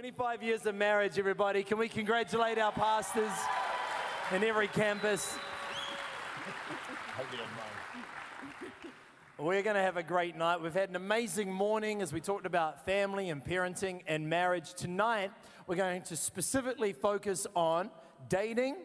25 years of marriage, everybody. Can we congratulate our pastors in every campus? We're going to have a great night. We've had an amazing morning as we talked about family and parenting and marriage. Tonight, we're going to specifically focus on dating,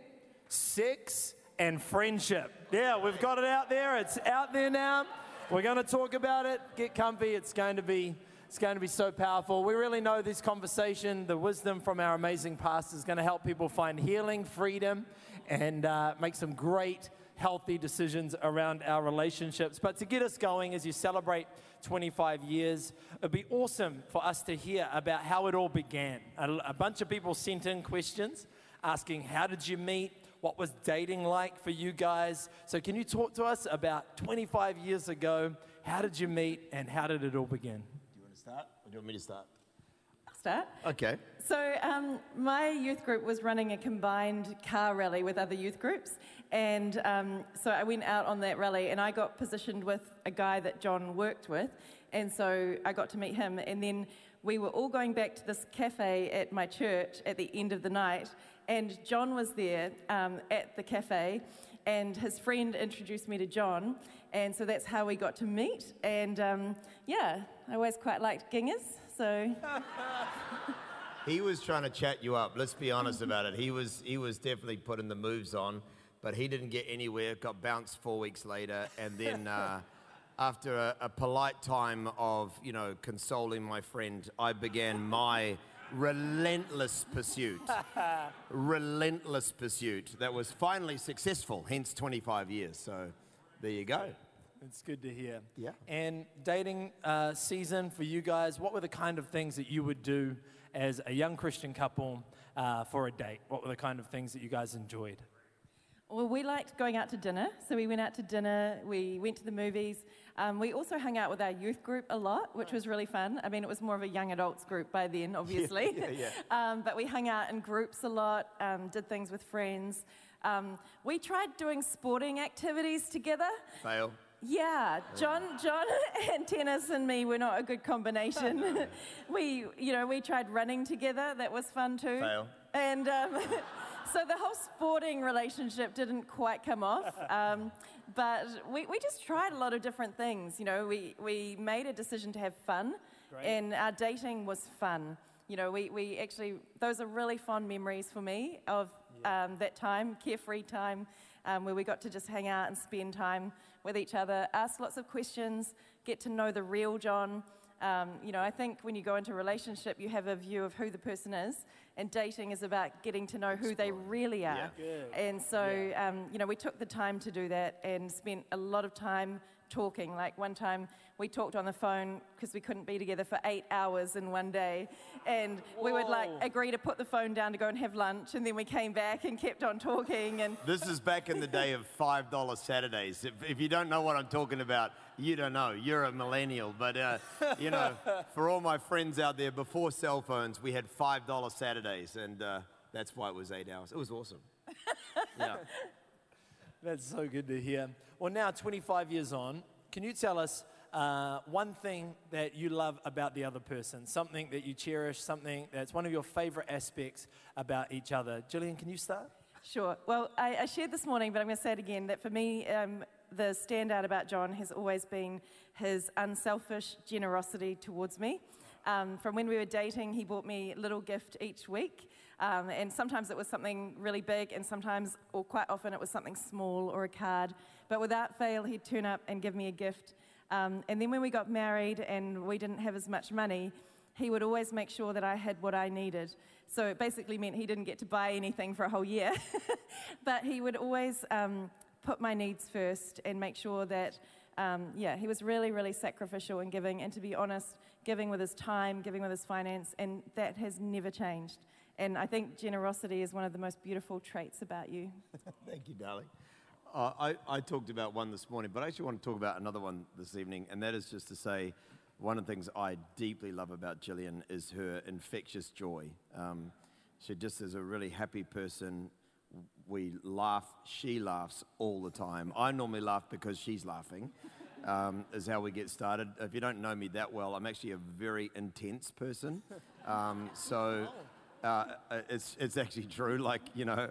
sex, and friendship. Yeah, we've got it out there. It's out there now. We're going to talk about it. Get comfy. It's going to be it's going to be so powerful. We really know this conversation, the wisdom from our amazing pastors, is going to help people find healing, freedom, and uh, make some great, healthy decisions around our relationships. But to get us going as you celebrate 25 years, it'd be awesome for us to hear about how it all began. A, a bunch of people sent in questions asking, How did you meet? What was dating like for you guys? So, can you talk to us about 25 years ago? How did you meet and how did it all begin? Start or do you want me to start? I'll start. Okay. So, um, my youth group was running a combined car rally with other youth groups. And um, so I went out on that rally and I got positioned with a guy that John worked with. And so I got to meet him. And then we were all going back to this cafe at my church at the end of the night. And John was there um, at the cafe. And his friend introduced me to John. And so that's how we got to meet. And um, yeah, I always quite liked gingers. So. He was trying to chat you up. Let's be honest about it. He was he was definitely putting the moves on, but he didn't get anywhere. Got bounced four weeks later, and then uh, after a, a polite time of you know consoling my friend, I began my relentless pursuit. relentless pursuit that was finally successful. Hence 25 years. So there you go. It's good to hear. Yeah. And dating uh, season for you guys, what were the kind of things that you would do as a young Christian couple uh, for a date? What were the kind of things that you guys enjoyed? Well, we liked going out to dinner. So we went out to dinner, we went to the movies. Um, we also hung out with our youth group a lot, which was really fun. I mean, it was more of a young adults group by then, obviously. yeah, yeah. um, but we hung out in groups a lot, um, did things with friends. Um, we tried doing sporting activities together. Fail. Yeah, John, John and tennis and me were not a good combination. we, you know, we tried running together. That was fun too. Fail. And um, so the whole sporting relationship didn't quite come off. Um, but we, we just tried a lot of different things. You know, we, we made a decision to have fun, Great. and our dating was fun. You know, we, we actually, those are really fond memories for me of um, that time, carefree time, um, where we got to just hang out and spend time with each other, ask lots of questions, get to know the real John. Um, you know, I think when you go into a relationship, you have a view of who the person is, and dating is about getting to know who they really are. Yeah. Good. And so, um, you know, we took the time to do that and spent a lot of time talking. Like one time, we talked on the phone because we couldn't be together for eight hours in one day, and we would like agree to put the phone down to go and have lunch, and then we came back and kept on talking. And This is back in the day of $5 Saturdays. If, if you don't know what I'm talking about, you don't know. You're a millennial. But, uh, you know, for all my friends out there, before cell phones, we had $5 Saturdays, and uh, that's why it was eight hours. It was awesome. Yeah. That's so good to hear. Well, now 25 years on, can you tell us uh, one thing that you love about the other person? Something that you cherish, something that's one of your favorite aspects about each other? Gillian, can you start? Sure. Well, I, I shared this morning, but I'm going to say it again that for me, um, the standout about John has always been his unselfish generosity towards me. Um, from when we were dating, he bought me a little gift each week. Um, and sometimes it was something really big, and sometimes, or quite often, it was something small or a card. But without fail, he'd turn up and give me a gift. Um, and then when we got married and we didn't have as much money, he would always make sure that I had what I needed. So it basically meant he didn't get to buy anything for a whole year. but he would always um, put my needs first and make sure that, um, yeah, he was really, really sacrificial in giving. And to be honest, giving with his time, giving with his finance, and that has never changed. And I think generosity is one of the most beautiful traits about you. Thank you, darling. Uh, I, I talked about one this morning, but I actually want to talk about another one this evening, and that is just to say one of the things I deeply love about Gillian is her infectious joy. Um, she just is a really happy person. We laugh, she laughs all the time. I normally laugh because she's laughing. um, is how we get started. If you don't know me that well, I'm actually a very intense person. Um, so uh, it's, it's actually true. Like, you know,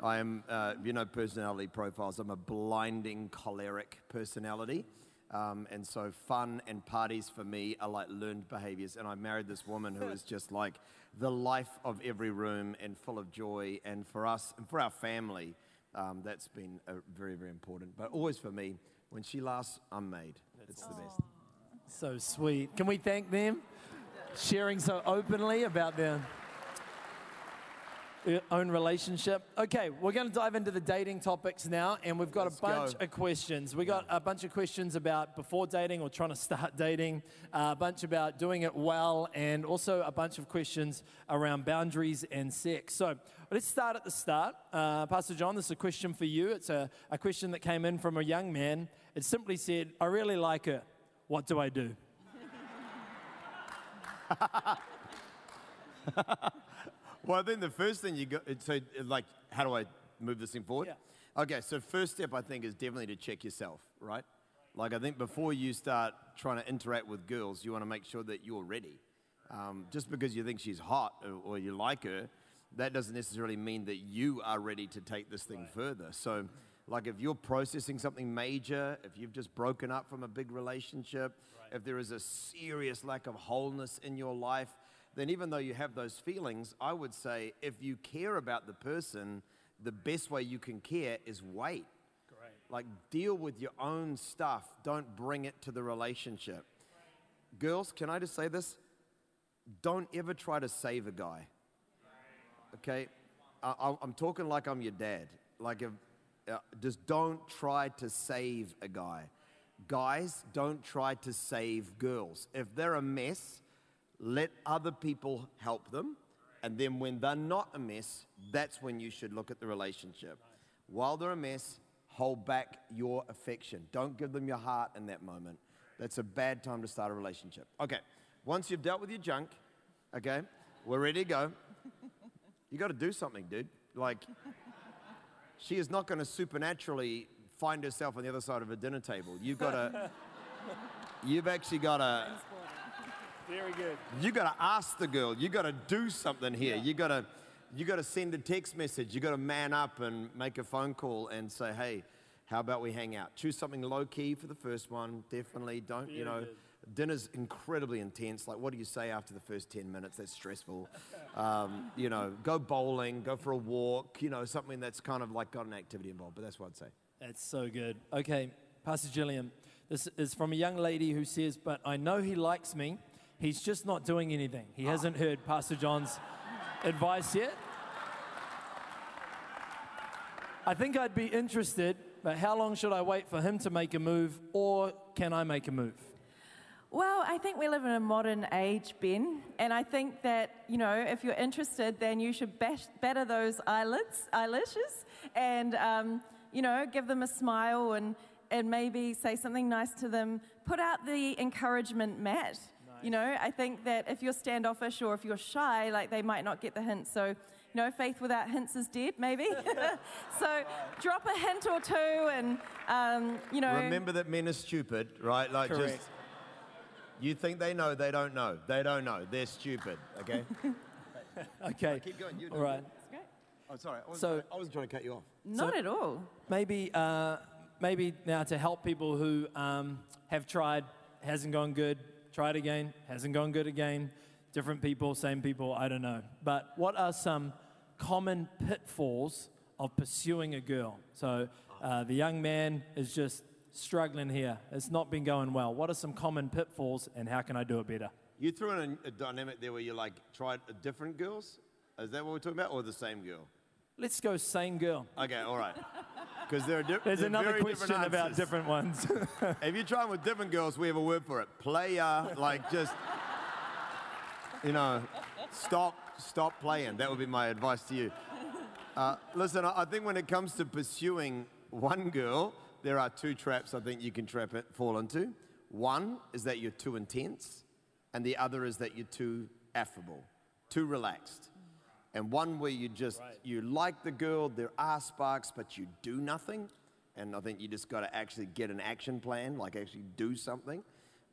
I am, uh, you know, personality profiles. I'm a blinding choleric personality. Um, and so fun and parties for me are like learned behaviors. And I married this woman who is just like the life of every room and full of joy. And for us and for our family, um, that's been uh, very, very important. But always for me, when she laughs, I'm made. It's the best. So sweet. Can we thank them? Sharing so openly about their own relationship. Okay, we're going to dive into the dating topics now, and we've got Let's a bunch go. of questions. We got a bunch of questions about before dating or trying to start dating, uh, a bunch about doing it well, and also a bunch of questions around boundaries and sex. So let's start at the start. Uh, Pastor John, this is a question for you. It's a, a question that came in from a young man. It simply said, I really like her. What do I do? Well, I think the first thing you got, so like, how do I move this thing forward? Yeah. Okay, so first step I think is definitely to check yourself, right? Like, I think before you start trying to interact with girls, you want to make sure that you're ready. Um, just because you think she's hot or, or, you like her, that doesn't necessarily mean that you are ready to take this thing further. So, like, if you're processing something major, if you've just broken up from a big relationship, if there is a serious lack of wholeness in your life, then even though you have those feelings, I would say if you care about the person, the best way you can care is wait. Great. Like, deal with your own stuff. Don't bring it to the relationship. Girls, can I just say this? Don't ever try to save a guy. Okay? I, I'm talking like I'm your dad. Like, if, uh, just don't try to save a guy. Guys, don't try to save girls. If they're a mess, let other people help them. And then when they're not a mess, that's when you should look at the relationship. While they're a mess, hold back your affection. Don't give them your heart in that moment. That's a bad time to start a relationship. Okay, once you've dealt with your junk, okay, we're ready to go. You got to do something, dude. Like, she is not going to supernaturally find herself on the other side of a dinner table. You've got to, you've actually got to, Very good. you got to ask the girl. You got to do something here. You got to, you got to send a text message. You got to man up and make a phone call and say, hey, how about we hang out? Choose something low key for the first one. Definitely don't, you know. good. Dinner's incredibly intense. Like, what do you say after the first 10 minutes? That's stressful. Um, you know, go bowling, go for a walk, you know, something that's kind of like got an activity involved. But that's what I'd say. That's so good. Okay, Pastor Gillian, this is from a young lady who says, But I know he likes me. He's just not doing anything. He hasn't heard Pastor John's advice yet. I think I'd be interested, but how long should I wait for him to make a move, or can I make a move? Well, I think we live in a modern age, Ben, and I think that, you know, if you're interested, then you should bash, batter those eyelids, eyelashes and, um, you know, give them a smile and, and maybe say something nice to them. Put out the encouragement mat. You know, I think that if you're standoffish or if you're shy, like they might not get the hint. So, you know, faith without hints is dead, maybe. so drop a hint or two and, um, you know. Remember that men are stupid, right? Like, Correct. just. You think they know, they don't know. They don't know. They're stupid, okay? Okay. Keep going. You All right. Oh, sorry. I wasn't, So- I wasn't trying to cut you off. Not at all. Maybe, uh, maybe now to help people who um, have tried, hasn't gone good, tried again, hasn't gone good again, different people, same people, I don't know. But what are some common pitfalls of pursuing a girl? So uh, the young man is just struggling here. It's not been going well. What are some common pitfalls and how can I do it better? You threw in a, a dynamic there where you like tried different girls. Is that what we're talking about, or the same girl? Let's go same girl. Okay, all right. Because there are di- There's another question different about different ones. If you're trying with different girls, we have a word for it. Player, like just, you know, stop, stop playing. That would be my advice to you. Uh, listen, I I think when it comes to pursuing one girl, there are two traps I think you can trap it, fall into. One is that you're too intense, and the other is that you're too affable, too relaxed. And one where you just, you like the girl, there are sparks, but you do nothing. And I think you just got to actually get an action plan, like actually do something.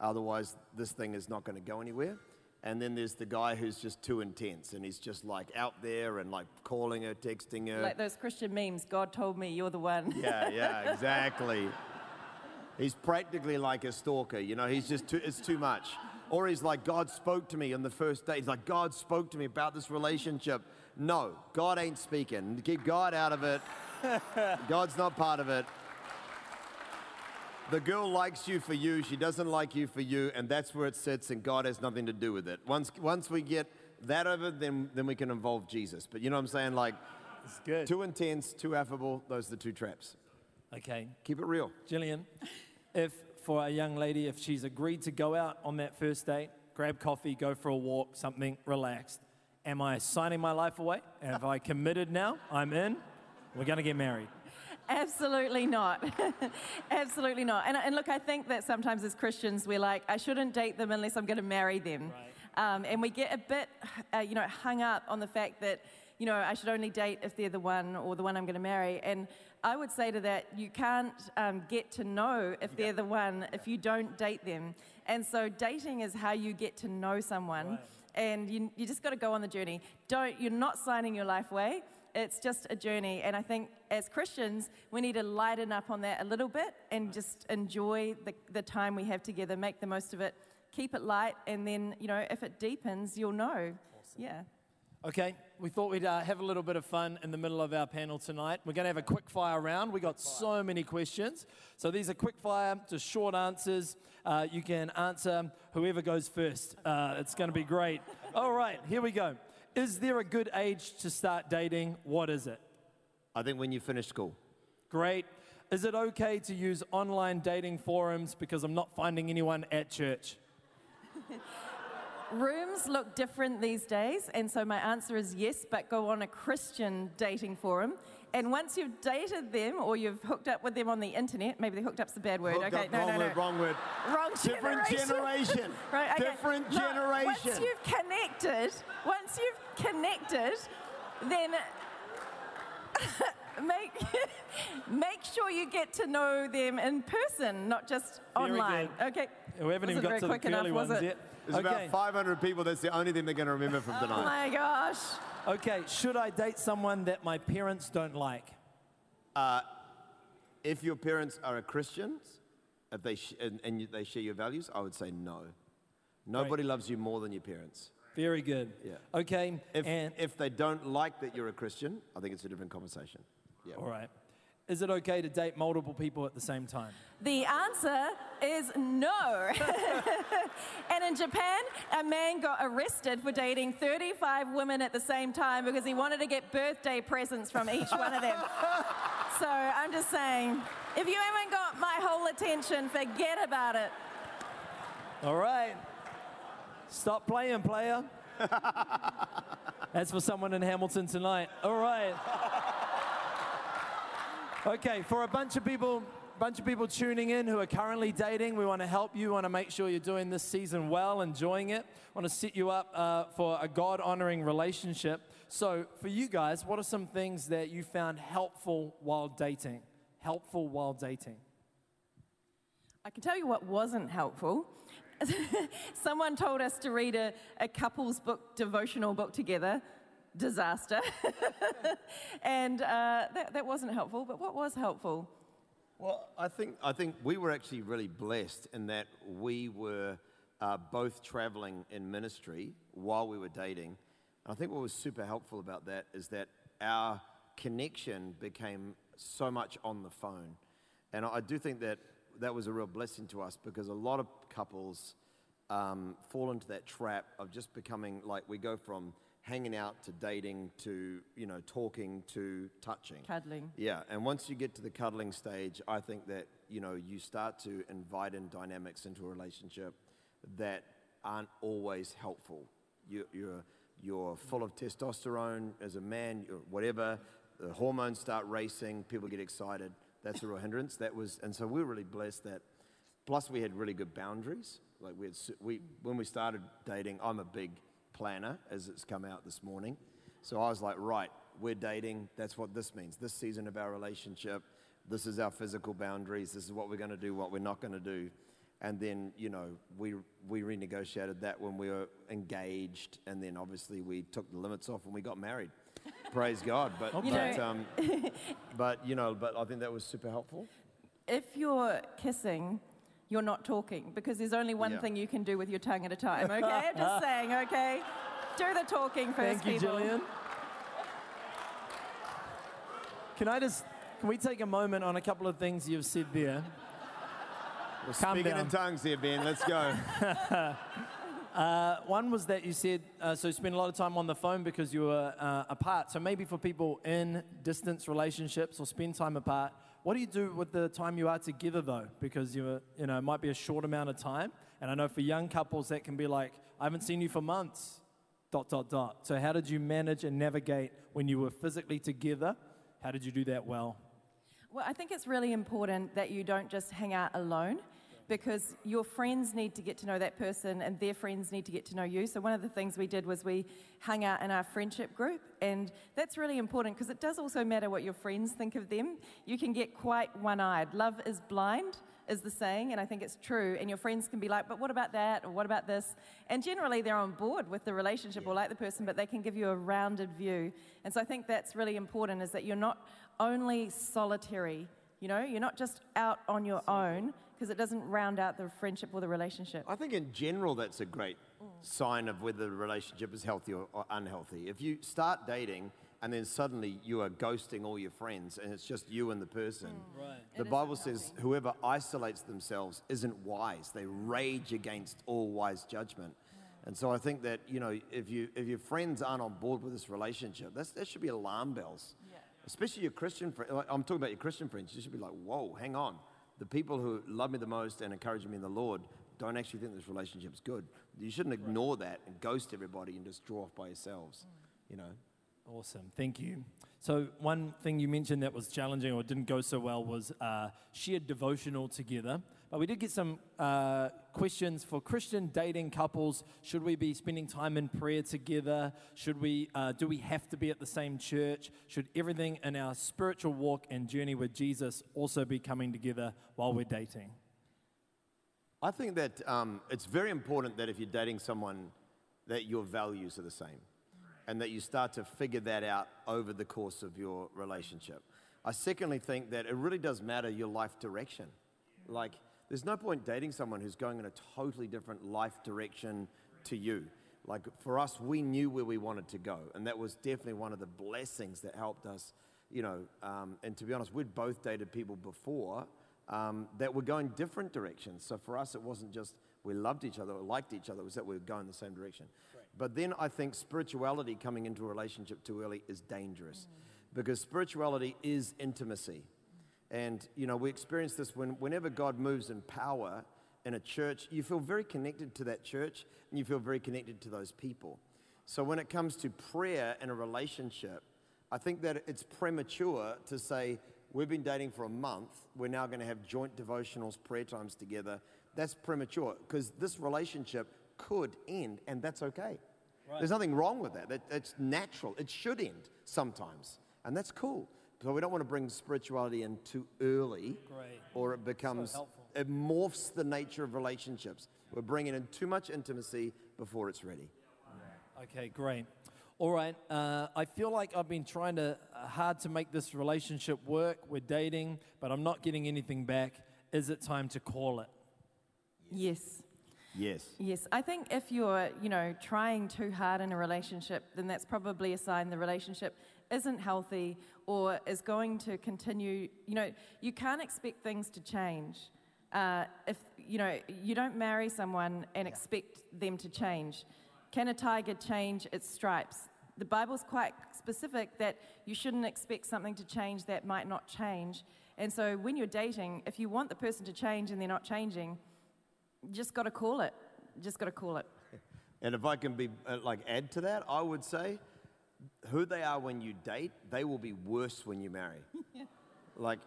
Otherwise, this thing is not going to go anywhere. And then there's the guy who's just too intense and he's just like out there and like calling her, texting her. Like those Christian memes, God told me you're the one. Yeah, yeah, exactly. he's practically like a stalker, you know, he's just too, it's too much. Or he's like, God spoke to me on the first day. He's like, God spoke to me about this relationship. No, God ain't speaking. Keep God out of it. God's not part of it. The girl likes you for you, she doesn't like you for you, and that's where it sits, and God has nothing to do with it. Once, once we get that over, then, then we can involve Jesus. But you know what I'm saying? Like, It's good. too intense, too affable, those are the two traps. Okay. Keep it real. Gillian, if for a young lady, if she's agreed to go out on that first date, grab coffee, go for a walk, something relaxed, am I signing my life away? Have I committed now? I'm in. We're going to get married. Absolutely not. Absolutely not. And, and look, I think that sometimes as Christians, we're like, I shouldn't date them unless I'm going to marry them. Um, and we get a bit, uh, you know, hung up on the fact that, you know, I should only date if they're the one or the one I'm going to marry. And I would say to that, you can't um, get to know if they're the one if you don't date them. And so dating is how you get to know someone. And you, you just got to go on the journey. Don't, you're not signing your life away it's just a journey. And I think as Christians, we need to lighten up on that a little bit and just enjoy the, the time we have together, make the most of it, keep it light, and then, you know, if it deepens, you'll know. Yeah. Okay, we thought we'd uh, have a little bit of fun in the middle of our panel tonight. We're going to have a quick fire round. We got so many questions. So these are quick fire, just short answers. Uh, you can answer whoever goes first. Uh, it's going to be great. All right, here we go. Is there a good age to start dating? What is it? I think when you finish school. Great. Is it okay to use online dating forums because I'm not finding anyone at church? Rooms look different these days, and so my answer is yes, but go on a Christian dating forum. And once you've dated them or you've hooked up with them on the internet, maybe the hooked up's a bad word. Hooked okay, up, no, wrong no, no. word, wrong word. Wrong Different generation. right, okay. Different generation. Once you've connected, once you've connected, then make make sure you get to know them in person, not just Very online. good. Okay. We haven't even got to the curly ones it? yet. There's okay. about 500 people. That's the only thing they're going to remember from oh tonight. Oh my gosh. okay, should I date someone that my parents don't like? Uh, if your parents are Christians, if they sh- and, and you, they share your values, I would say no. Nobody loves you more than your parents. Very good. Yeah. Okay, If, and if they don't like that you're a Christian, I think it's a different conversation. Yeah. all right. Is it okay to date multiple people at the same time? The answer is no. and in Japan, a man got arrested for dating 35 women at the same time because he wanted to get birthday presents from each one of them. so I'm just saying, if you haven't got my whole attention, forget about it. All right. Stop playing, player. That's for someone in Hamilton tonight. All right. Okay, for a bunch of people, bunch of people tuning in who are currently dating, we want to help you. Want to make sure you're doing this season well, enjoying it. Want to set you up uh, for a God-honoring relationship. So, for you guys, what are some things that you found helpful while dating? Helpful while dating. I can tell you what wasn't helpful. Someone told us to read a, a couple's book, devotional book together. Disaster. and uh, that, that wasn't helpful, but what was helpful? Well, I think, I think we were actually really blessed in that we were uh, both traveling in ministry while we were dating. And I think what was super helpful about that is that our connection became so much on the phone. And I do think that that was a real blessing to us because a lot of couples um, fall into that trap of just becoming like we go from hanging out to dating to, you know, talking to touching. Cuddling. Yeah, and once you get to the cuddling stage, I think that you know you start to invite in dynamics into a relationship that aren't always helpful. You, you're you're full of testosterone as a man, you're whatever. The hormones start racing, people get excited. That's a real hindrance. That was, and so we were really blessed that. Plus, we had really good boundaries. Like we, had, we when we started dating, I'm a big planner, as it's come out this morning. So I was like, right, we're dating. That's what this means. This season of our relationship, this is our physical boundaries, this is what we're going to do, what we're not going to do. And then, you know, we, we renegotiated that when we were engaged. And then obviously we took the limits off when we got married. Praise God. But, You but, um, but, you know, but I think that was super helpful. If you're kissing, you're not talking because there's only one Yeah. thing you can do with your tongue at a time, okay? I'm just saying, okay? Do the talking first, Thank you, people. Gillian. Can I just, can we take a moment on a couple of things you've said there? We're Calm speaking down. in tongues here, Ben. Let's go. Uh, one was that you said, uh, so you spend a lot of time on the phone because you were uh, apart. So maybe for people in distance relationships or spend time apart, what do you do with the time you are together though? Because you, you know, it might be a short amount of time. And I know for young couples that can be like, I haven't seen you for months, dot, dot, dot. So how did you manage and navigate when you were physically together? How did you do that well? Well, I think it's really important that you don't just hang out alone because your friends need to get to know that person and their friends need to get to know you. So, one of the things we did was we hung out in our friendship group, and that's really important because it does also matter what your friends think of them. You can get quite one eyed. Love is blind. Is the saying, and I think it's true. And your friends can be like, but what about that? Or what about this? And generally, they're on board with the relationship or like the person, but they can give you a rounded view. And so I think that's really important is that you're not only solitary, you know, you're not just out on your own because it doesn't round out the friendship or the relationship. I think in general that's a great sign of whether the relationship is healthy or, or unhealthy. If you start dating and then suddenly you are ghosting all your friends and it's just you and the person, mm. Right. the It is Bible unhealthy. says whoever isolates themselves isn't wise. They rage against all wise judgment. And so I think that, you know, if, you, if your friends aren't on board with this relationship, that's, that should be alarm bells. Yeah. Especially your Christian friends. I'm talking about your Christian friends. You should be like, whoa, hang on. The people who love me the most and encourage me in the Lord don't actually think this relationship's good. You shouldn't ignore that and ghost everybody and just draw off by yourselves. Mm. You know? Awesome, thank you. So, one thing you mentioned that was challenging or didn't go so well was uh, shared devotional together. But we did get some uh, questions for Christian dating couples. Should we be spending time in prayer together? Should we? Uh, do we have to be at the same church? Should everything in our spiritual walk and journey with Jesus also be coming together while we're dating? I think that um, it's very important that if you're dating someone, that your values are the same and that you start to figure that out over the course of your relationship. I secondly think that it really does matter your life direction. Like, there's no point dating someone who's going in a totally different life direction to you. Like, for us, we knew where we wanted to go, and that was definitely one of the blessings that helped us, you know. Um, and to be honest, we'd both dated people before um, that were going different directions. So for us, it wasn't just we loved each other or liked each other, it was that we were going the same direction. But then I think spirituality coming into a relationship too early is dangerous because spirituality is intimacy. And, you know, we experience this when, whenever God moves in power in a church, you feel very connected to that church and you feel very connected to those people. So when it comes to prayer in a relationship, I think that it's premature to say, we've been dating for a month, we're now going to have joint devotionals, prayer times together. That's premature because this relationship could end and that's okay. There's nothing wrong with that. that. That's natural. It should end sometimes. And that's cool. So we don't want to bring spirituality in too early Great. or it becomes, helpful. it morphs the nature of relationships. We're bringing in too much intimacy before it's ready. Okay, great. All right. Uh, I feel like I've been trying to uh, hard to make this relationship work. We're dating, but I'm not getting anything back. Is it time to call it? Yes. Yes. Yes, I think if you're, you know, trying too hard in a relationship, then that's probably a sign the relationship isn't healthy or is going to continue. You know, you can't expect things to change. Uh, if you know, you don't marry someone and expect them to change. Can a tiger change its stripes? The Bible's quite specific that you shouldn't expect something to change that might not change. And so when you're dating, if you want the person to change and they're not changing, just got to call it. Just got to call it. And if I can be uh, like add to that, I would say who they are when you date, they will be worse when you marry. Like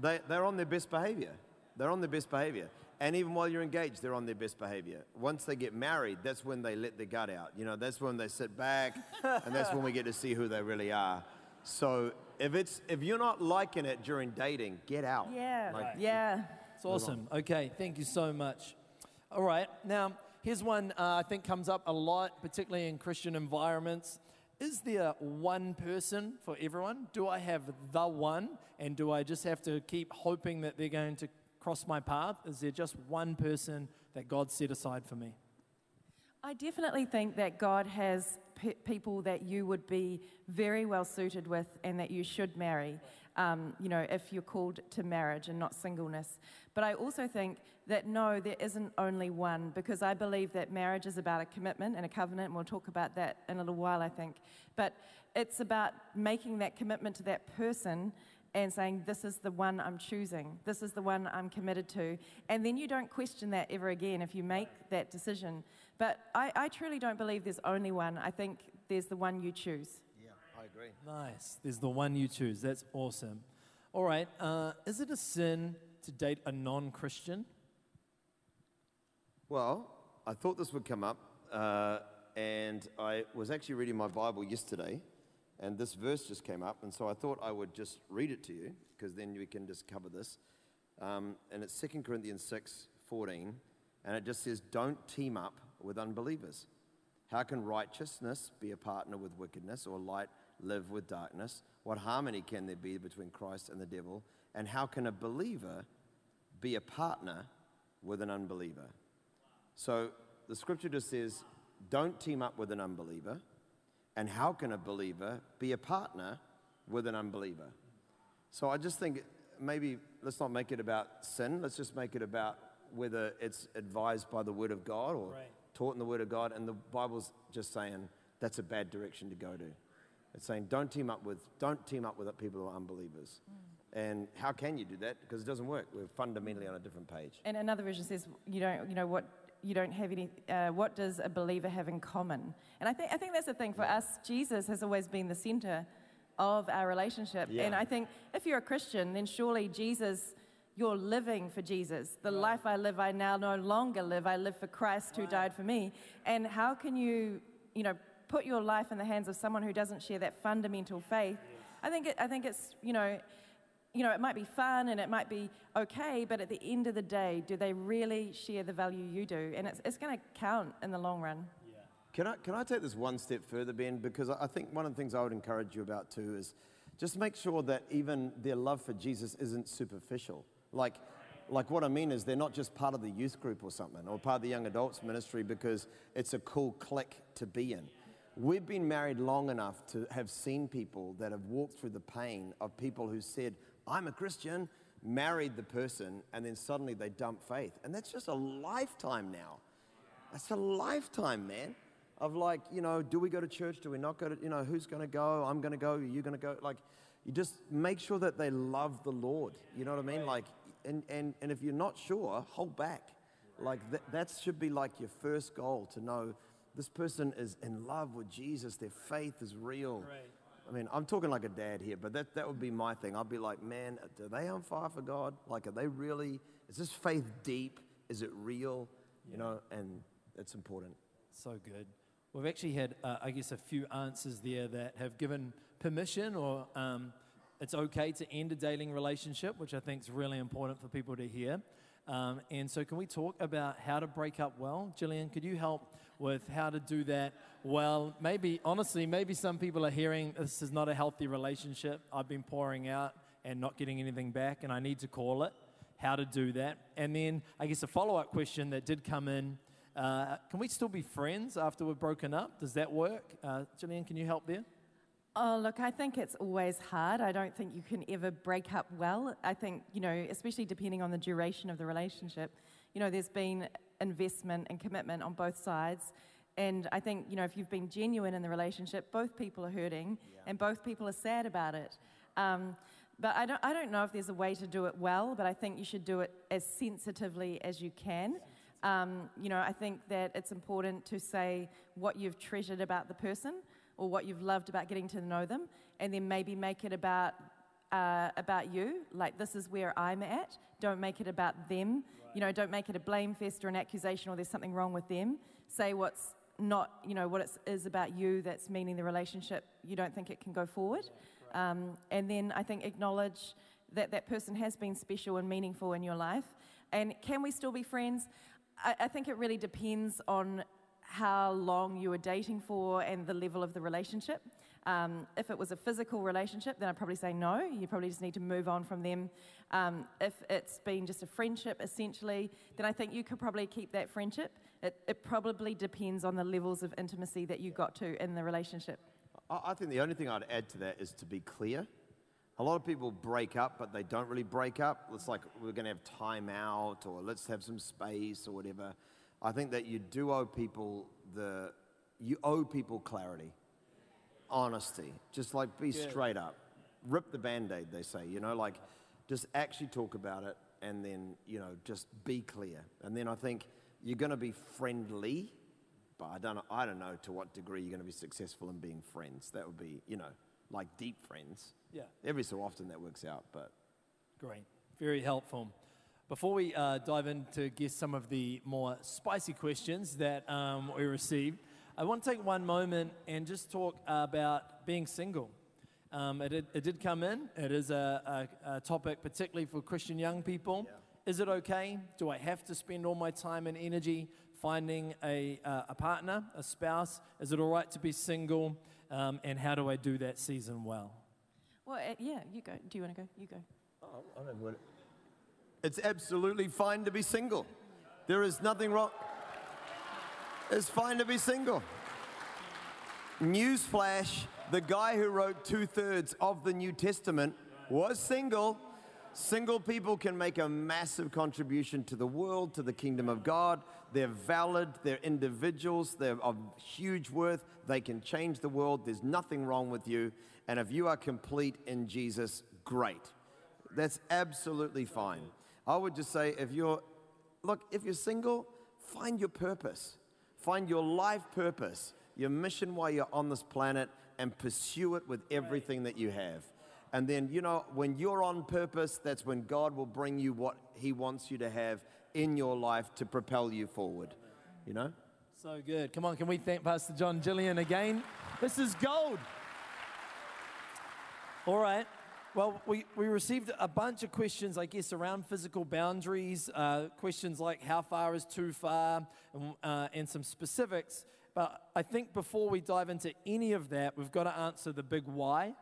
they, they're on their best behavior. They're on their best behavior. And even while you're engaged, they're on their best behavior. Once they get married, that's when they let their gut out. You know, that's when they sit back, and that's when we get to see who they really are. So if it's if you're not liking it during dating, get out. Yeah, Like, yeah. It's awesome. Okay, thank you so much. All right, now here's one uh, I think comes up a lot, particularly in Christian environments. Is there one person for everyone? Do I have the one? And do I just have to keep hoping that they're going to cross my path? Is there just one person that God set aside for me? I definitely think that God has pe- people that you would be very well suited with and that you should marry, um, you know, if you're called to marriage and not singleness. But I also think that no, there isn't only one because I believe that marriage is about a commitment and a covenant, and we'll talk about that in a little while, I think. But it's about making that commitment to that person and saying, This is the one I'm choosing. This is the one I'm committed to. And then you don't question that ever again if you make that decision. But I, I truly don't believe there's only one. I think there's the one you choose. Agree. Nice. There's the one you choose. That's awesome. All right, uh, is it a sin to date a non Christian? Well, I thought this would come up, uh, and I was actually reading my Bible yesterday, and this verse just came up, and so I thought I would just read it to you, because then we can just cover this. Um, and it's 2 Corinthians 6 14, and it just says, Don't team up with unbelievers. How can righteousness be a partner with wickedness, or light live with darkness? What harmony can there be between Christ and the devil? And how can a believer be a partner with an unbeliever? So the scripture just says, don't team up with an unbeliever. And how can a believer be a partner with an unbeliever? So I just think maybe let's not make it about sin. Let's just make it about whether it's advised by the Word of God or Right. taught in the Word of God. And the Bible's just saying that's a bad direction to go to. It's saying don't team up with don't team up with people who are unbelievers. And how can you do that? Because it doesn't work. We're fundamentally on a different page. And another version says, you don't, you know, what you don't have any. Uh, what does a believer have in common? And I think I think that's the thing for us. Jesus has always been the center of our relationship. Yeah. And I think if you're a Christian, then surely Jesus. You're living for Jesus. The life I live, I now no longer live. I live for Christ who died for me. And how can you, you know, put your life in the hands of someone who doesn't share that fundamental faith? I think it, I think it's, you know, you know, it might be fun and it might be okay, but at the end of the day, do they really share the value you do? And it's, it's going to count in the long run. Can I, can I take this one step further, Ben? Because I think one of the things I would encourage you about too is just make sure that even their love for Jesus isn't superficial. Like, like what I mean is they're not just part of the youth group or something, or part of the young adults ministry because it's a cool clique to be in. We've been married long enough to have seen people that have walked through the pain of people who said, I'm a Christian, married the person, and then suddenly they dump faith. And that's just a lifetime now. That's a lifetime, man. Of like, you know, do we go to church? Do we not go to, you know, who's going to go? I'm going to go. Are you going to go? Like, you just make sure that they love the Lord. You know what I mean? Like, and, and, and if you're not sure, hold back. Like, that, that should be like your first goal to know this person is in love with Jesus. Their faith is real. Right. I mean, I'm talking like a dad here, but that, that would be my thing. I'd be like, man, are they on fire for God? Like, are they really, is this faith deep? Is it real? You know, and it's important. So good. We've actually had, uh, I guess, a few answers there that have given permission or um, it's okay to end a dating relationship, which I think is really important for people to hear. Um, and so, can we talk about how to break up well? Gillian, could you help with how to do that well? Maybe, honestly, maybe some people are hearing this is not a healthy relationship. I've been pouring out and not getting anything back, and I need to call it. How to do that. And then, I guess, a follow up question that did come in uh, can we still be friends after we're broken up? Does that work? Uh, Gillian, can you help there? Oh, look, I think it's always hard. I don't think you can ever break up well. I think, you know, especially depending on the duration of the relationship, you know, there's been investment and commitment on both sides. And I think, you know, if you've been genuine in the relationship, both people are hurting and both people are sad about it. Um, but I don't, I don't know if there's a way to do it well, but I think you should do it as sensitively as you can. Um, you know, I think that it's important to say what you've treasured about the person or what you've loved about getting to know them, and then maybe make it about uh, about you. Like this is where I'm at. Don't make it about them. You know, don't make it a blame fest or an accusation or there's something wrong with them. Say what's not, you know, what it is about you that's meaning the relationship. You don't think it can go forward. Um, and then I think acknowledge that that person has been special and meaningful in your life. And can we still be friends? I, I think it really depends on how long you were dating for and the level of the relationship. Um, if it was a physical relationship, then I'd probably say no. You probably just need to move on from them. Um, if it's been just a friendship, essentially, then I think you could probably keep that friendship. It, it probably depends on the levels of intimacy that you got to in the relationship. I, I think the only thing I'd add to that is to be clear. A lot of people break up, but they don't really break up. It's like we're going to have time out or let's have some space or whatever. I think that you do owe people the, you owe people clarity honesty. Just like be yeah. straight up. Rip the band aid, they say, you know, like just actually talk about it and then, you know, just be clear. And then I think you're going to be friendly, but I don't, know, I don't know to what degree you're going to be successful in being friends. That would be, you know, like deep friends. Yeah. Every so often that works out, but. Great. Very helpful. Before we uh, dive into guess some of the more spicy questions that um, we received, I want to take one moment and just talk about being single. Um, it, it, did come in. It is a, a, a topic, particularly for Christian young people. Yeah. Is it okay? Do I have to spend all my time and energy finding a, uh, a partner, a spouse? Is it all right to be single? Um, and how do I do that season well? Well, uh, yeah, you go. Do you want to go? You go. Oh, I don't want It's absolutely fine to be single. There is nothing wrong. It's fine to be single. Newsflash the guy who wrote two thirds of the New Testament was single. Single people can make a massive contribution to the world, to the kingdom of God. They're valid, they're individuals, they're of huge worth. They can change the world. There's nothing wrong with you. And if you are complete in Jesus, great. That's absolutely fine. I would just say if you're, look, if you're single, find your purpose. Find your life purpose, your mission while you're on this planet, and pursue it with everything that you have. And then, you know, when you're on purpose, that's when God will bring you what He wants you to have in your life to propel you forward. You know? So good. Come on, can we thank Pastor John Gillian again? This is gold. All right. Well, we, we received a bunch of questions, I guess, around physical boundaries, uh, questions like how far is too far, and, uh, and some specifics. But I think before we dive into any of that, we've got to answer the big why.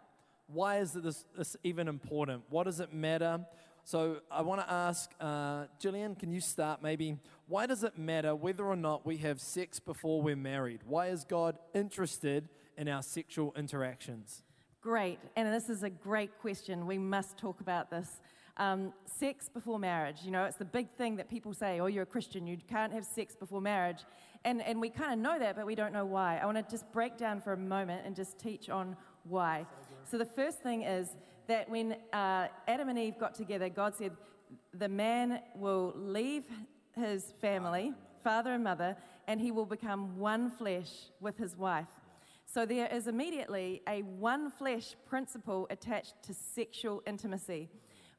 Why is this, this even important? What does it matter? So I want to ask, uh, can you start maybe? Why does it matter whether or not we have sex before we're married? Why is God interested in our sexual interactions? Great, and this is a great question. We must talk about this. Um, sex before marriage, you know, it's the big thing that people say, oh, you're a Christian, you can't have sex before marriage. And, and we kind of know that, but we don't know why. I want to just break down for a moment and just teach on why. So, the first thing is that when uh, Adam and Eve got together, God said, the man will leave his family, father and mother, and he will become one flesh with his wife. So there is immediately a one flesh principle attached to sexual intimacy.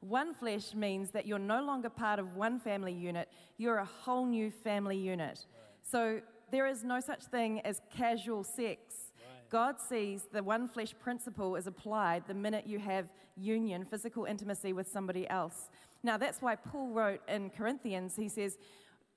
One flesh means that you're no longer part of one family unit, you're a whole new family unit. So there is no such thing as casual sex. God sees the one flesh principle is applied the minute you have union, physical intimacy with somebody else. Now, that's why Paul wrote in Corinthians, he says,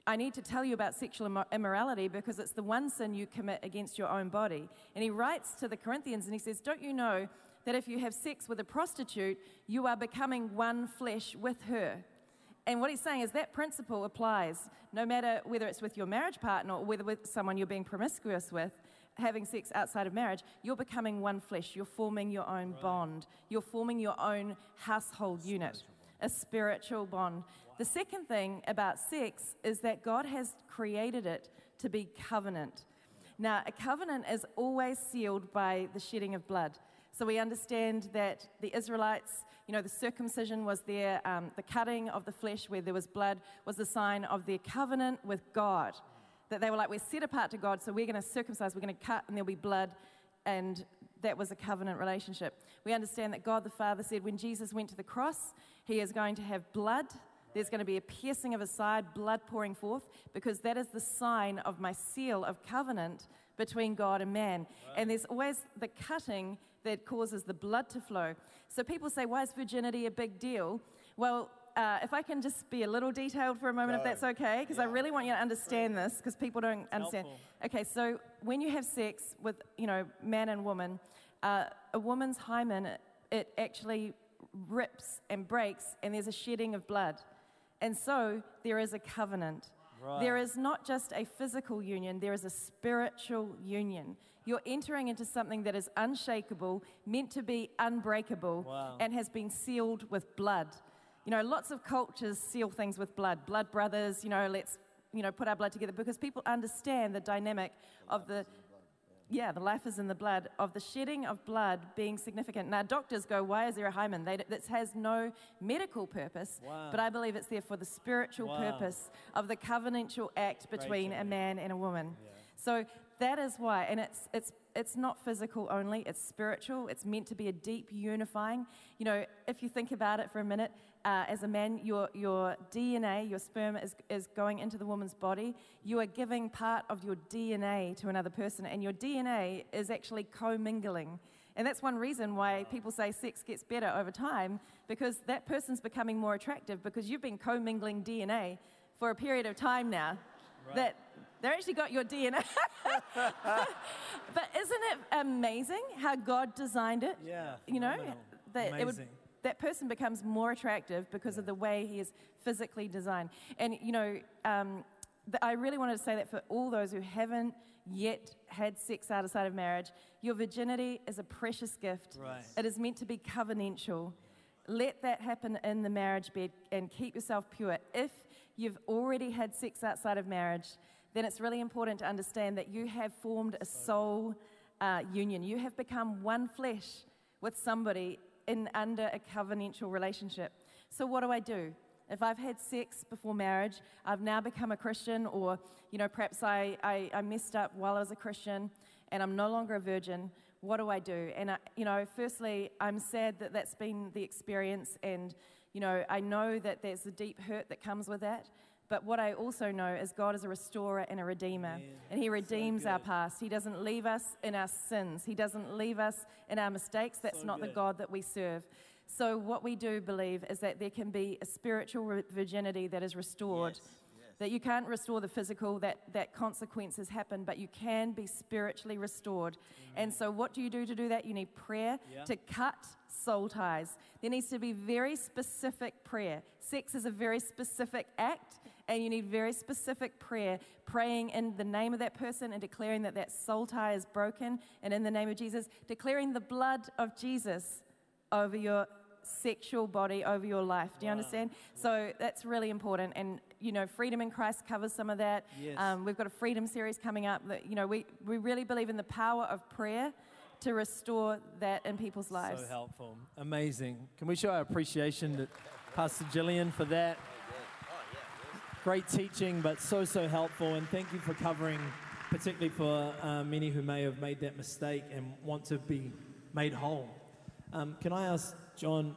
I need to tell you about sexual immorality because it's the one sin you commit against your own body. And he writes to the Corinthians and he says, Don't you know that if you have sex with a prostitute, you are becoming one flesh with her? And what he's saying is that principle applies no matter whether it's with your marriage partner or whether with someone you're being promiscuous with, having sex outside of marriage, you're becoming one flesh. You're forming your own right. bond. You're forming your own household unit, a spiritual bond. The second thing about sex is that God has created it to be covenant. Now, a covenant is always sealed by the shedding of blood. So we understand that the Israelites, you know, the circumcision was there, um, the cutting of the flesh where there was blood was a sign of their covenant with God. That they were like, we're set apart to God, so we're going to circumcise, we're going to cut, and there'll be blood. And that was a covenant relationship. We understand that God the Father said when Jesus went to the cross, he is going to have blood There's going to be a piercing of his side, blood pouring forth, because that is the sign of my seal of covenant between God and man. And there's always the cutting that causes the blood to flow. So people say, why is virginity a big deal? Well, uh, if I can just be a little detailed for a moment, if that's okay, because I really want you to understand this, because people don't understand. Okay, so when you have sex with, you know, man and woman, uh, a woman's hymen, it actually rips and breaks, and there's a shedding of blood. And so there is a covenant. Right. There is not just a physical union, there is a spiritual union. You're entering into something that is unshakable, meant to be unbreakable, Wow. and has been sealed with blood. You know, lots of cultures seal things with blood. Blood brothers, you know, let's, you know, put our blood together because people understand the dynamic of the, yeah, the life is in the blood, of the shedding of blood being significant. Now, doctors go, why is there a hymen? They, this has no medical purpose, Wow. but I believe it's there for the spiritual Wow. purpose of the covenantal act between a man and a woman. So that is why, and it's, it's, it's not physical only, it's spiritual. It's meant to be a deep unifying. You know, if you think about it for a minute, uh, as a man, your, your DNA, your sperm is, is going into the woman's body. You are giving part of your DNA to another person, and your DNA is actually commingling. And that's one reason why people say sex gets better over time, because that person's becoming more attractive because you've been commingling DNA for a period of time now. That they actually got your DNA. but isn't it amazing how God designed it? Yeah, You know, that it would, that person becomes more attractive because of the way he is physically designed. And you know, um, th- I really wanted to say that for all those who haven't yet had sex outside of marriage, your virginity is a precious gift. Right. It is meant to be covenantal. Let that happen in the marriage bed and keep yourself pure. If you've already had sex outside of marriage, then it's really important to understand that you have formed a soul uh, union. You have become one flesh with somebody in under a covenantal relationship. So what do I do? If I've had sex before marriage, I've now become a Christian, or you know, perhaps I, I, I messed up while I was a Christian and I'm no longer a virgin. What do I do? And I, you know, firstly, I'm sad that that's been the experience, and you know, I know that there's a deep hurt that comes with that. But what I also know is God is a restorer and a redeemer, and He redeems our past. He doesn't leave us in our sins. He doesn't leave us in our mistakes. That's So not the. God that we serve. So what we do believe is that there can be a spiritual virginity that is restored. That you can't restore the physical, that, that consequences happen, but you can be spiritually restored. And so, what do you do to do that? You need prayer Yeah. to cut soul ties. There needs to be very specific prayer. Sex is a very specific act, and you need very specific prayer, praying in the name of that person and declaring that that soul tie is broken, and in the name of Jesus, declaring the blood of Jesus over your sexual body, over your life. Do you understand? So that's really important. And, you know, Freedom in Christ covers some of that. Yes. Um, we've got a freedom series coming up that, you know, we, we really believe in the power of prayer to restore that in people's lives. So helpful. Amazing. Can we show our appreciation to Pastor Gillian for that? Great teaching, but so, so helpful. And thank you for covering, particularly for uh, many who may have made that mistake and want to be made whole. Um, can I ask John,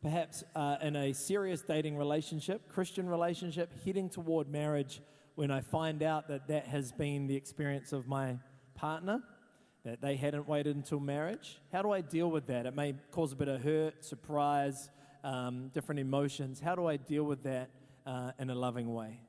perhaps uh, in a serious dating relationship, Christian relationship, heading toward marriage, when I find out that that has been the experience of my partner, that they hadn't waited until marriage, how do I deal with that? It may cause a bit of hurt, surprise, um, different emotions. How do I deal with that uh, in a loving way?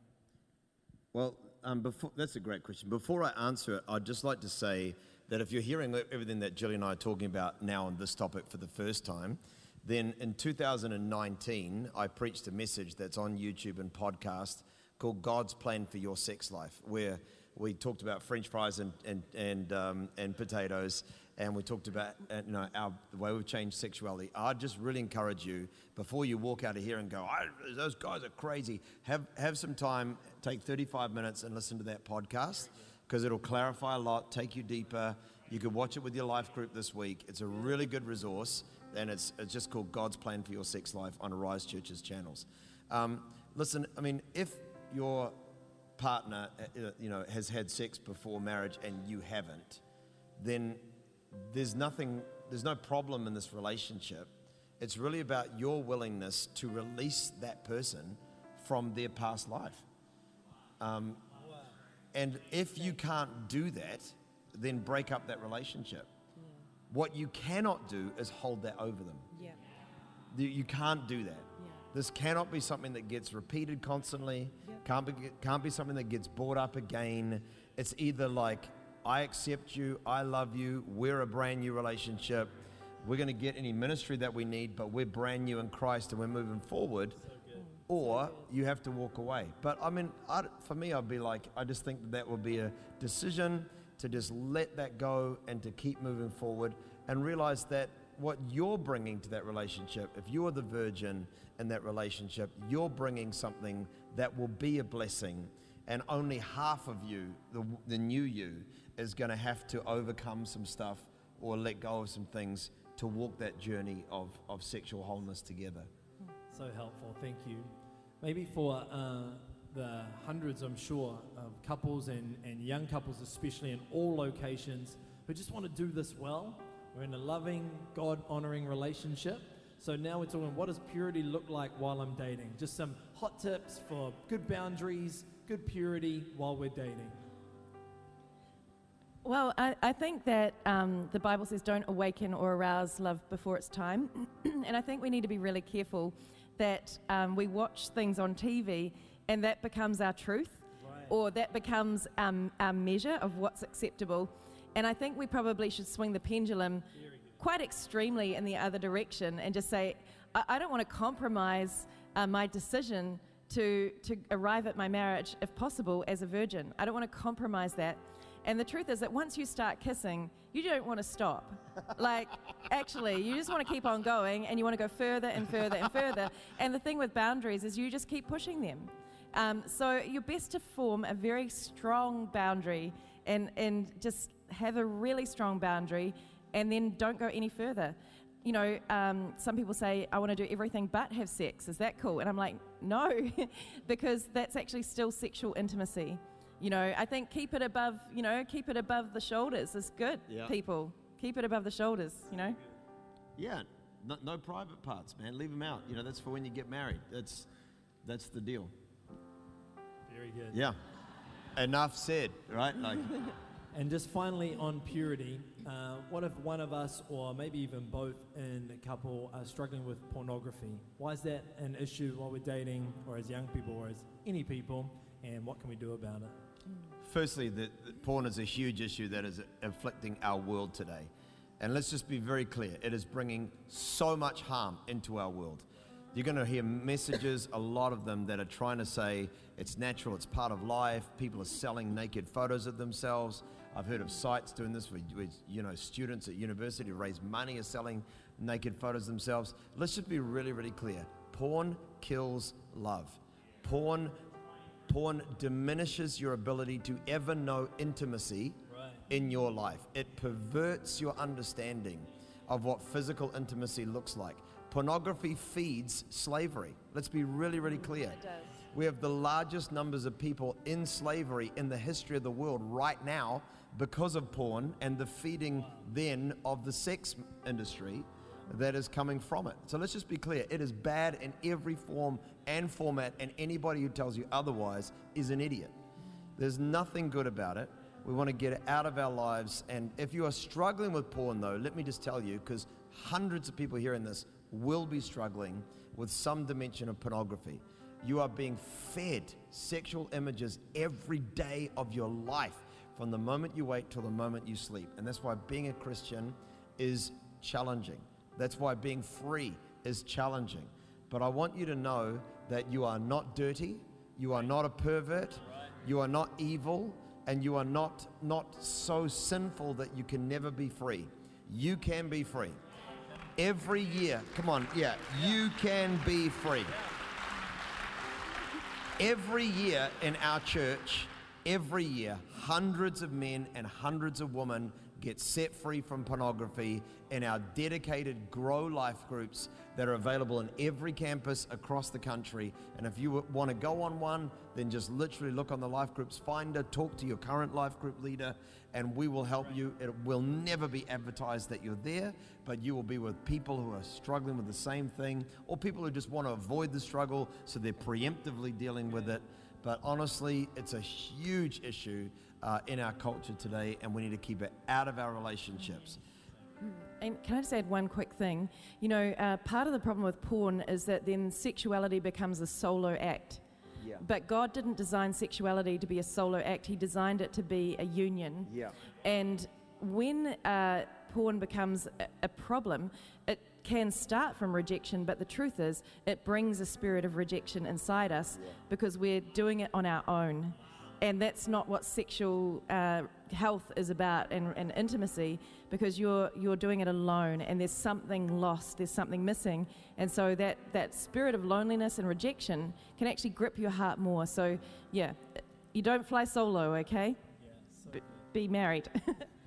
Well, um, before, that's a great question. Before I answer it, I'd just like to say that if you're hearing everything that Jilly and I are talking about now on this topic for the first time, then in 2019, I preached a message that's on YouTube and podcast called God's Plan for Your Sex Life, where we talked about French fries and, and, and, um, and potatoes, and we talked about uh, you know, our, the way we've changed sexuality. I'd just really encourage you, before you walk out of here and go, "I- those guys are crazy, have, have some time, take 35 minutes and listen to that podcast, because it'll clarify a lot, take you deeper. You could watch it with your life group this week. It's a really good resource, and it's, it's just called God's Plan for Your Sex Life on Arise Church's channels. Um, listen, I mean, if your partner, uh, you know, has had sex before marriage and you haven't, then there's nothing, there's no problem in this relationship. It's really about your willingness to release that person from their past life. Um, and if you can't do that, then break up that relationship. What you cannot do is hold that over them. Yeah. You- You can't do that. Yeah. This cannot be something that gets repeated constantly. Yep. Can't be can't be something that gets brought up again. It's either like I accept you, I love you, we're a brand new relationship. We're going to get any ministry that we need, but we're brand new in Christ and we're moving forward. Or you have to walk away. But I mean, I, for me, I'd be like, I just think that that would be a decision to just let that go and to keep moving forward and realize that what you're bringing to that relationship, if you're the virgin in that relationship, you're bringing something that will be a blessing. And only half of you, the, the new you, is going to have to overcome some stuff or let go of some things to walk that journey of, of sexual wholeness together. So helpful, thank you. Maybe for uh, the hundreds, I'm sure, of couples and, and young couples, especially in all locations, who just want to do this well. We're in a loving, God honoring relationship. So now we're talking what does purity look like while I'm dating? Just some hot tips for good boundaries, good purity while we're dating. Well, I, I think that um, the Bible says don't awaken or arouse love before it's time. and I think we need to be really careful that um, we watch things on TV and that becomes our truth Right. or that becomes um, our measure of what's acceptable. And I think we probably should swing the pendulum quite extremely in the other direction and just say, I, I don't want to compromise uh, my decision to, to arrive at my marriage, if possible, as a virgin. I don't want to compromise that. And the truth is that once you start kissing, you don't want to stop. like, actually, you just want to keep on going and you want to go further and further and further. And the thing with boundaries is you just keep pushing them. Um, so you're best to form a very strong boundary and, and just have a really strong boundary and then don't go any further. You know, um, some people say, I want to do everything but have sex. Is that cool? And I'm like, no, because that's actually still sexual intimacy. You know, I think keep it above, you know, keep it above the shoulders is good, Yeah. people. Keep it above the shoulders, you know? Yeah, no, no private parts, man. Leave them out. You know, that's for when you get married. That's, that's the deal. Very good. Yeah. Enough said, right? Like, And just finally on purity, uh, what if one of us, or maybe even both in a couple, are struggling with pornography? Why is that an issue while we're dating, or as young people, or as any people, and what can we do about it? Firstly, the, porn is a huge issue that is afflicting our world today. And let's just be very clear it is bringing so much harm into our world. You're going to hear messages, a lot of them, that are trying to say it's natural, it's part of life. People are selling naked photos of themselves. I've heard of sites doing this with you know students at university raise money are selling naked photos themselves. Let's just be really, really clear. Porn kills love. Porn porn diminishes your ability to ever know intimacy Right. in your life. It perverts your understanding of what physical intimacy looks like. Pornography feeds slavery. Let's be really, really clear. It does. We have the largest numbers of people in slavery in the history of the world right now because of porn and the feeding then of the sex industry that is coming from it. So let's just be clear it is bad in every form and format, and anybody who tells you otherwise is an idiot. There's nothing good about it. We want to get it out of our lives. And if you are struggling with porn, though, let me just tell you, because hundreds of people hearing this will be struggling with some dimension of pornography. You are being fed sexual images every day of your life from the moment you wake till the moment you sleep. And that's why being a Christian is challenging. That's why being free is challenging. But I want you to know that you are not dirty, you are not a pervert, you are not evil, and you are not, not so sinful that you can never be free. You can be free. Every year, come on, yeah, you can be free. Every year in our church, every year, hundreds of men and hundreds of women get set free from pornography in our dedicated Grow Life groups that are available in every campus across the country. And if you want to go on one, then just literally look on the life groups finder, talk to your current life group leader, and we will help you. It will never be advertised that you're there, but you will be with people who are struggling with the same thing or people who just want to avoid the struggle, so they're preemptively dealing with it. But honestly, it's a huge issue uh, in our culture today, and we need to keep it out of our relationships. And can I just add one quick thing? You know, uh, part of the problem with porn is that then sexuality becomes a solo act. Yeah. But God didn't design sexuality to be a solo act, He designed it to be a union. Yeah. And when uh, porn becomes a, a problem, it can start from rejection, but the truth is, it brings a spirit of rejection inside us because we're doing it on our own. And that's not what sexual uh, health is about and, and intimacy because you're, you're doing it alone and there's something lost, there's something missing. And so that, that spirit of loneliness and rejection can actually grip your heart more. So, yeah, you don't fly solo, okay? Yeah, so B- be married.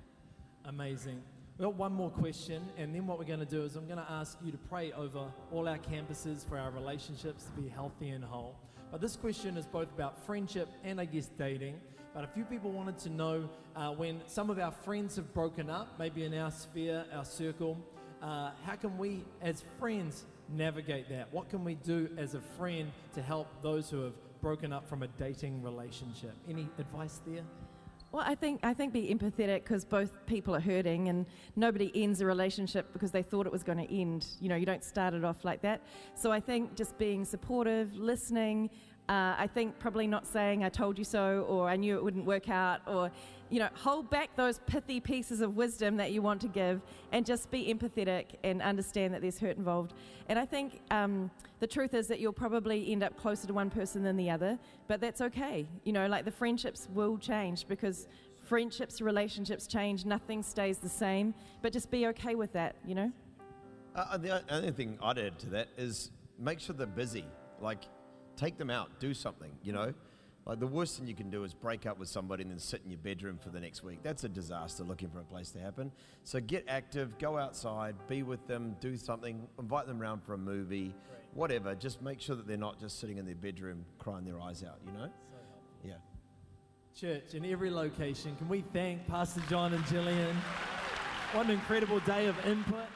Amazing. We've got one more question, and then what we're going to do is I'm going to ask you to pray over all our campuses for our relationships to be healthy and whole. But this question is both about friendship and, I guess, dating. But a few people wanted to know uh, when some of our friends have broken up, maybe in our sphere, our circle, uh, how can we, as friends, navigate that? What can we do as a friend to help those who have broken up from a dating relationship? Any advice there? Well, I think I think be empathetic because both people are hurting, and nobody ends a relationship because they thought it was going to end. You know, you don't start it off like that. So I think just being supportive, listening. Uh, I think probably not saying "I told you so" or "I knew it wouldn't work out" or you know, hold back those pithy pieces of wisdom that you want to give, and just be empathetic and understand that there's hurt involved. And I think um, the truth is that you'll probably end up closer to one person than the other, but that's okay. You know, like the friendships will change because friendships, relationships change. Nothing stays the same, but just be okay with that. You know. Uh, the only thing I'd add to that is make sure they're busy. Like, take them out, do something, you know? Like, the worst thing you can do is break up with somebody and then sit in your bedroom for the next week. That's a disaster looking for a place to happen. So, get active, go outside, be with them, do something, invite them around for a movie, whatever. Just make sure that they're not just sitting in their bedroom crying their eyes out, you know? Yeah. Church in every location. Can we thank Pastor John and Jillian? What an incredible day of input.